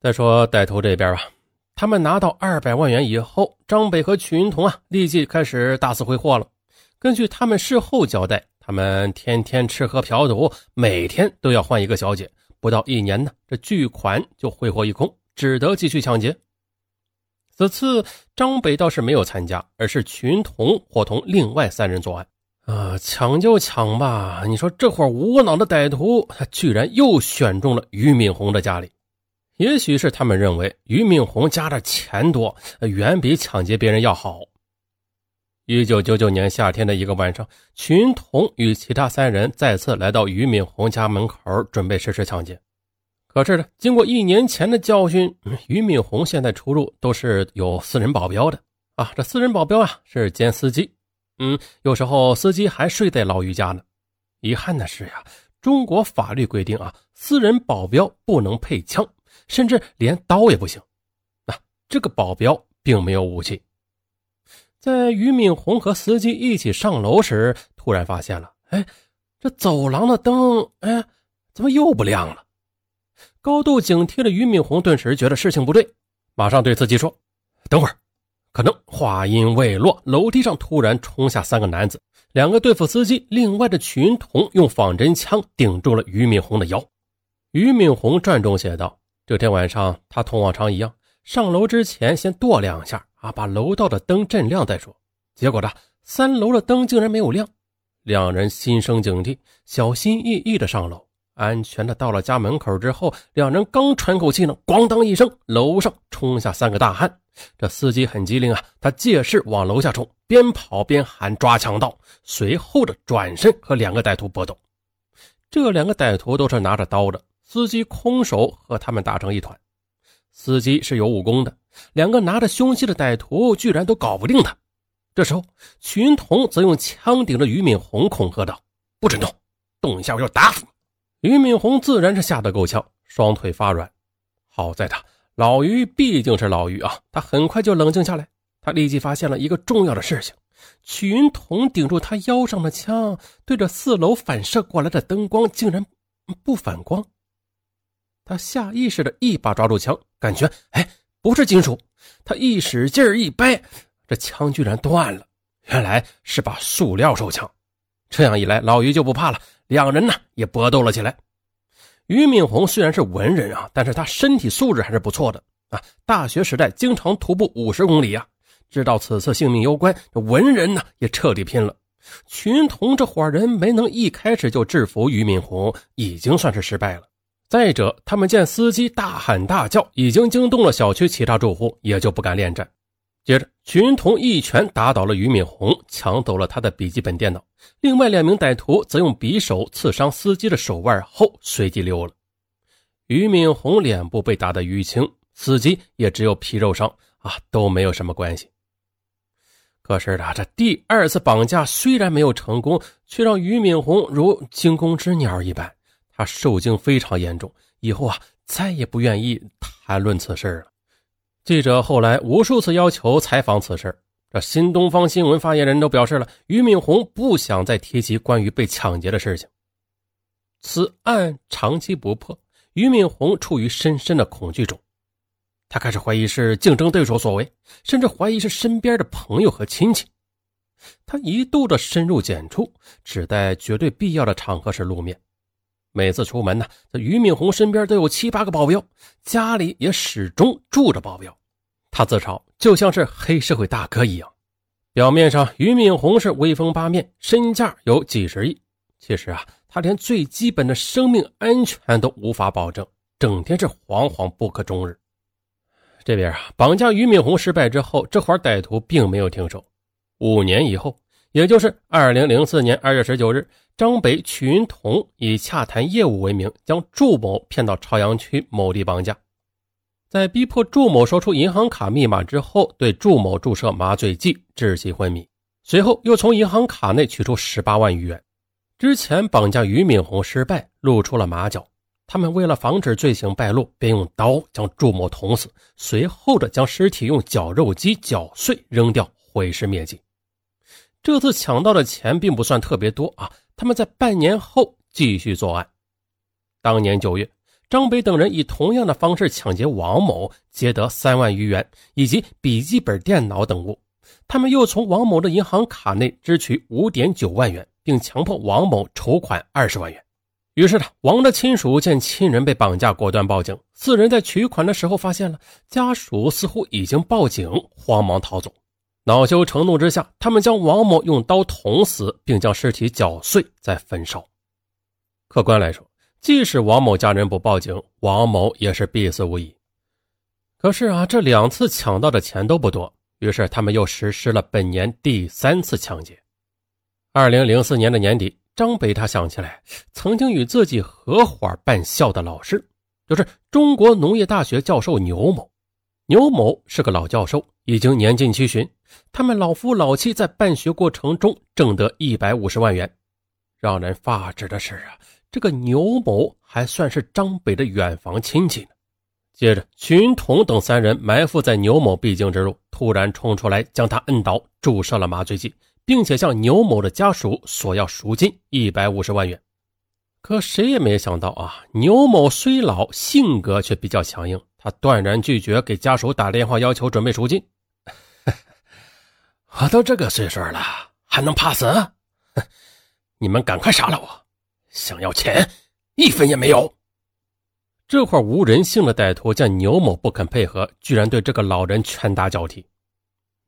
再说歹徒这边吧，他们拿到二百万元以后，张北和曲云彤啊，立即开始大肆挥霍了。根据他们事后交代，他们天天吃喝嫖赌，每天都要换一个小姐，不到一年呢，这巨款就挥霍一空，只得继续抢劫。此次张北倒是没有参加，而是曲云彤伙同另外三人作案。啊，抢就抢吧，你说这伙无脑的歹徒，他居然又选中了俞敏洪的家里。也许是他们认为俞敏洪家的钱多，远比抢劫别人要好。一九九九年夏天的一个晚上，群童与其他三人再次来到俞敏洪家门口，准备实施抢劫。可是呢，经过一年前的教训，俞敏洪现在出入都是有私人保镖的啊。这私人保镖啊是兼司机，嗯，有时候司机还睡在老俞家呢。遗憾的是呀，中国法律规定啊，私人保镖不能配枪。甚至连刀也不行。那这个保镖并没有武器。在俞敏洪和司机一起上楼时，突然发现了，哎，这走廊的灯，哎，怎么又不亮了？高度警惕的俞敏洪顿时觉得事情不对，马上对司机说：“等会儿。”可能话音未落，楼梯上突然冲下三个男子，两个对付司机，另外的群童用仿真枪顶住了俞敏洪的腰。俞敏洪传中写道。这天晚上，他同往常一样上楼之前先跺两下啊，把楼道的灯震亮再说。结果呢，三楼的灯竟然没有亮，两人心生警惕，小心翼翼的上楼，安全的到了家门口之后，两人刚喘口气呢，咣当一声，楼上冲下三个大汉。这司机很机灵啊，他借势往楼下冲，边跑边喊抓强盗，随后的转身和两个歹徒搏斗。这两个歹徒都是拿着刀的。司机空手和他们打成一团，司机是有武功的，两个拿着凶器的歹徒居然都搞不定他。这时候，群童则用枪顶着俞敏洪恐吓道：“不准动，动一下我就打死你！”俞敏洪自然是吓得够呛，双腿发软。好在他老于毕竟是老于啊，他很快就冷静下来。他立即发现了一个重要的事情：群童顶住他腰上的枪，对着四楼反射过来的灯光竟然不反光。他下意识的一把抓住枪，感觉哎，不是金属。他一使劲儿一掰，这枪居然断了。原来是把塑料手枪。这样一来，老于就不怕了。两人呢也搏斗了起来。俞敏洪虽然是文人啊，但是他身体素质还是不错的啊。大学时代经常徒步五十公里啊，知道此次性命攸关，这文人呢也彻底拼了。群童这伙人没能一开始就制服俞敏洪，已经算是失败了。再者，他们见司机大喊大叫，已经惊动了小区其他住户，也就不敢恋战。接着，群童一拳打倒了俞敏洪，抢走了他的笔记本电脑。另外两名歹徒则用匕首刺伤司机的手腕后，随即溜了。俞敏洪脸部被打得淤青，司机也只有皮肉伤啊，都没有什么关系。可是呢，这第二次绑架虽然没有成功，却让俞敏洪如惊弓之鸟一般。他受惊非常严重，以后啊再也不愿意谈论此事了。记者后来无数次要求采访此事，这新东方新闻发言人都表示了，俞敏洪不想再提及关于被抢劫的事情。此案长期不破，俞敏洪处于深深的恐惧中，他开始怀疑是竞争对手所为，甚至怀疑是身边的朋友和亲戚。他一度的深入简出，只在绝对必要的场合时露面。每次出门呢，这俞敏洪身边都有七八个保镖，家里也始终住着保镖。他自嘲就像是黑社会大哥一样。表面上，俞敏洪是威风八面，身价有几十亿。其实啊，他连最基本的生命安全都无法保证，整天是惶惶不可终日。这边啊，绑架俞敏洪失败之后，这伙歹徒并没有停手。五年以后，也就是二零零四年二月十九日。张北、曲云彤以洽谈业务为名，将祝某骗到朝阳区某地绑架，在逼迫祝某说出银行卡密码之后，对祝某注射麻醉剂，致其昏迷。随后又从银行卡内取出十八万余元。之前绑架俞敏洪失败，露出了马脚。他们为了防止罪行败露，便用刀将祝某捅死，随后的将尸体用绞肉机绞碎扔掉，毁尸灭迹。这次抢到的钱并不算特别多啊。他们在半年后继续作案。当年九月，张北等人以同样的方式抢劫王某，劫得三万余元以及笔记本电脑等物。他们又从王某的银行卡内支取五点九万元，并强迫王某筹款二十万元。于是呢，王的亲属见亲人被绑架，果断报警。四人在取款的时候发现了家属似乎已经报警，慌忙逃走。恼羞成怒之下，他们将王某用刀捅死，并将尸体绞碎再焚烧。客观来说，即使王某家人不报警，王某也是必死无疑。可是啊，这两次抢到的钱都不多，于是他们又实施了本年第三次抢劫。二零零四年的年底。张北他想起来，曾经与自己合伙办校的老师，就是中国农业大学教授牛某。牛某是个老教授，已经年近七旬。他们老夫老妻在办学过程中挣得一百五十万元。让人发指的是啊，这个牛某还算是张北的远房亲戚呢。接着，曲云彤等三人埋伏在牛某必经之路，突然冲出来，将他摁倒，注射了麻醉剂。并且向牛某的家属索要赎金一百五十万元，可谁也没想到啊，牛某虽老，性格却比较强硬，他断然拒绝给家属打电话要求准备赎金。我都这个岁数了，还能怕死？你们赶快杀了我！想要钱，一分也没有。这块无人性的歹徒见牛某不肯配合，居然对这个老人拳打脚踢，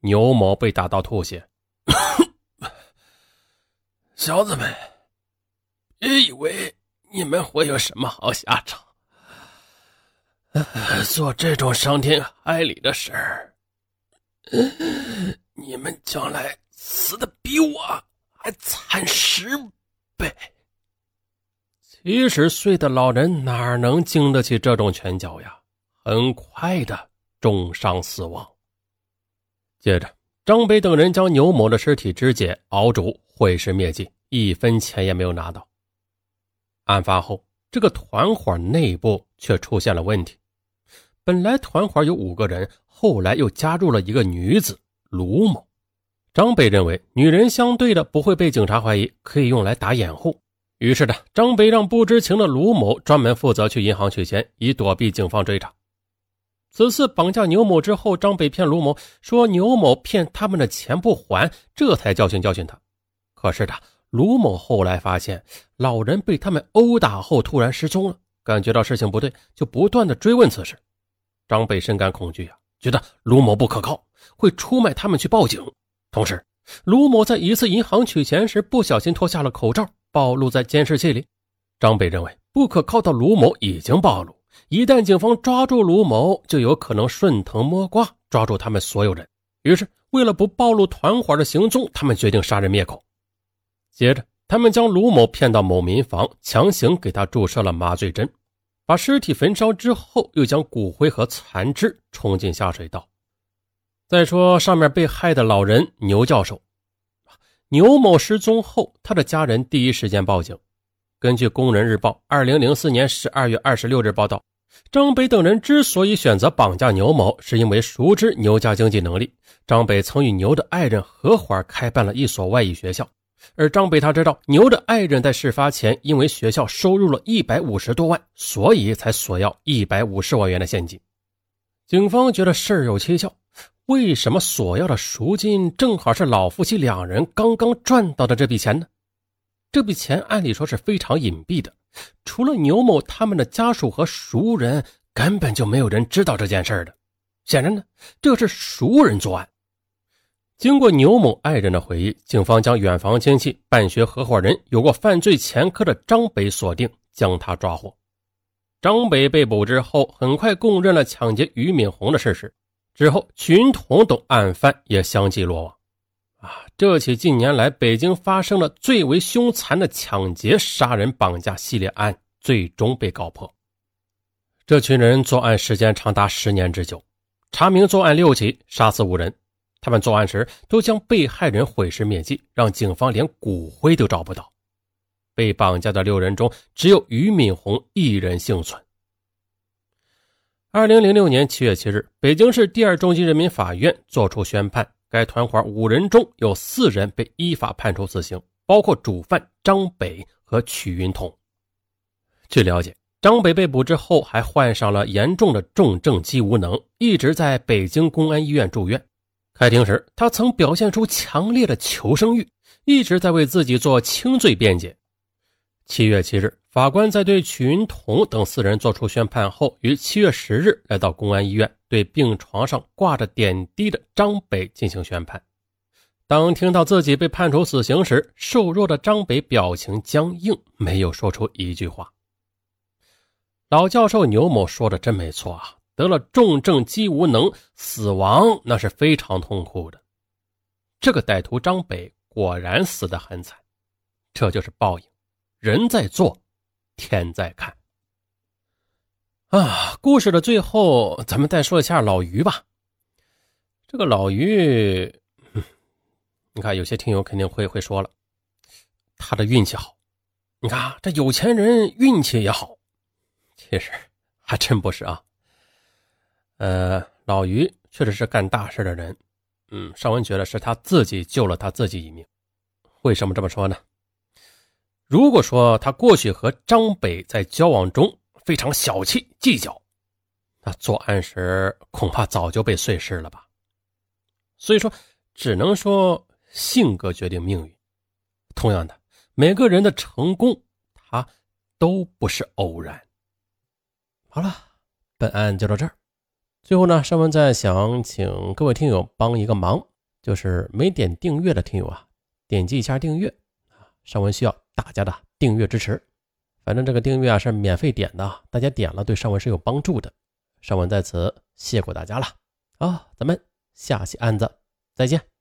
牛某被打到吐血。小子们，别以为你们会有什么好下场。做这种伤天害理的事儿，你们将来死的比我还惨十倍。七十岁的老人哪能经得起这种拳脚呀？很快的重伤死亡。接着。张北等人将牛某的尸体肢解、熬煮，毁尸灭迹，一分钱也没有拿到。案发后，这个团伙内部却出现了问题。本来团伙有五个人，后来又加入了一个女子卢某。张北认为女人相对的不会被警察怀疑，可以用来打掩护。于是呢，张北让不知情的卢某专门负责去银行取钱，以躲避警方追查。此次绑架牛某之后，张北骗卢某说牛某骗他们的钱不还，这才教训教训他。可是的，卢某后来发现老人被他们殴打后突然失踪了，感觉到事情不对，就不断的追问此事。张北深感恐惧啊，觉得卢某不可靠，会出卖他们去报警。同时，卢某在一次银行取钱时不小心脱下了口罩，暴露在监视器里。张北认为不可靠的卢某已经暴露。一旦警方抓住卢某，就有可能顺藤摸瓜抓住他们所有人。于是，为了不暴露团伙的行踪，他们决定杀人灭口。接着，他们将卢某骗到某民房，强行给他注射了麻醉针，把尸体焚烧之后，又将骨灰和残肢冲进下水道。再说上面被害的老人牛教授，牛某失踪后，他的家人第一时间报警。根据《工人日报》二零零四年十二月二十六日报道，张北等人之所以选择绑架牛某，是因为熟知牛家经济能力。张北曾与牛的爱人合伙开办了一所外语学校，而张北他知道牛的爱人在事发前因为学校收入了一百五十多万，所以才索要一百五十万元的现金。警方觉得事有蹊跷，为什么索要的赎金正好是老夫妻两人刚刚赚到的这笔钱呢？这笔钱按理说是非常隐蔽的，除了牛某他们的家属和熟人，根本就没有人知道这件事的。显然呢，这是熟人作案。经过牛某爱人的回忆，警方将远房亲戚、办学合伙人、有过犯罪前科的张北锁定，将他抓获。张北被捕之后，很快供认了抢劫俞敏洪的事实。之后，群同等案犯也相继落网。啊，这起近年来北京发生了最为凶残的抢劫、杀人、绑架系列案，最终被告破。这群人作案时间长达十年之久，查明作案六起，杀死五人。他们作案时都将被害人毁尸灭迹，让警方连骨灰都找不到。被绑架的六人中，只有俞敏洪一人幸存。二零零六年七月七日，北京市第二中级人民法院作出宣判。该团伙五人中有四人被依法判处死刑，包括主犯张北和曲云彤。据了解，张北被捕之后，还患上了严重的重症肌无能，一直在北京公安医院住院。开庭时，他曾表现出强烈的求生欲，一直在为自己做轻罪辩解。七月七日，法官在对曲云彤等四人作出宣判后，于七月十日来到公安医院，对病床上挂着点滴的张北进行宣判。当听到自己被判处死刑时，瘦弱的张北表情僵硬，没有说出一句话。老教授牛某说的真没错啊，得了重症肌无能，死亡那是非常痛苦的。这个歹徒张北果然死得很惨，这就是报应。人在做，天在看。啊，故事的最后，咱们再说一下老于吧。这个老于。你看，有些听友肯定会会说了，他的运气好。你看，这有钱人运气也好，其实还真不是啊。呃，老于确实是干大事的人。嗯，尚文觉得是他自己救了他自己一命。为什么这么说呢？如果说他过去和张北在交往中非常小气计较，那作案时恐怕早就被碎尸了吧。所以说，只能说。性格决定命运，同样的，每个人的成功，他都不是偶然。好了，本案就到这儿。最后呢，尚文再想请各位听友帮一个忙，就是没点订阅的听友啊，点击一下订阅啊。尚文需要大家的订阅支持，反正这个订阅啊是免费点的，大家点了对尚文是有帮助的。尚文在此谢过大家了啊，咱们下期案子再见。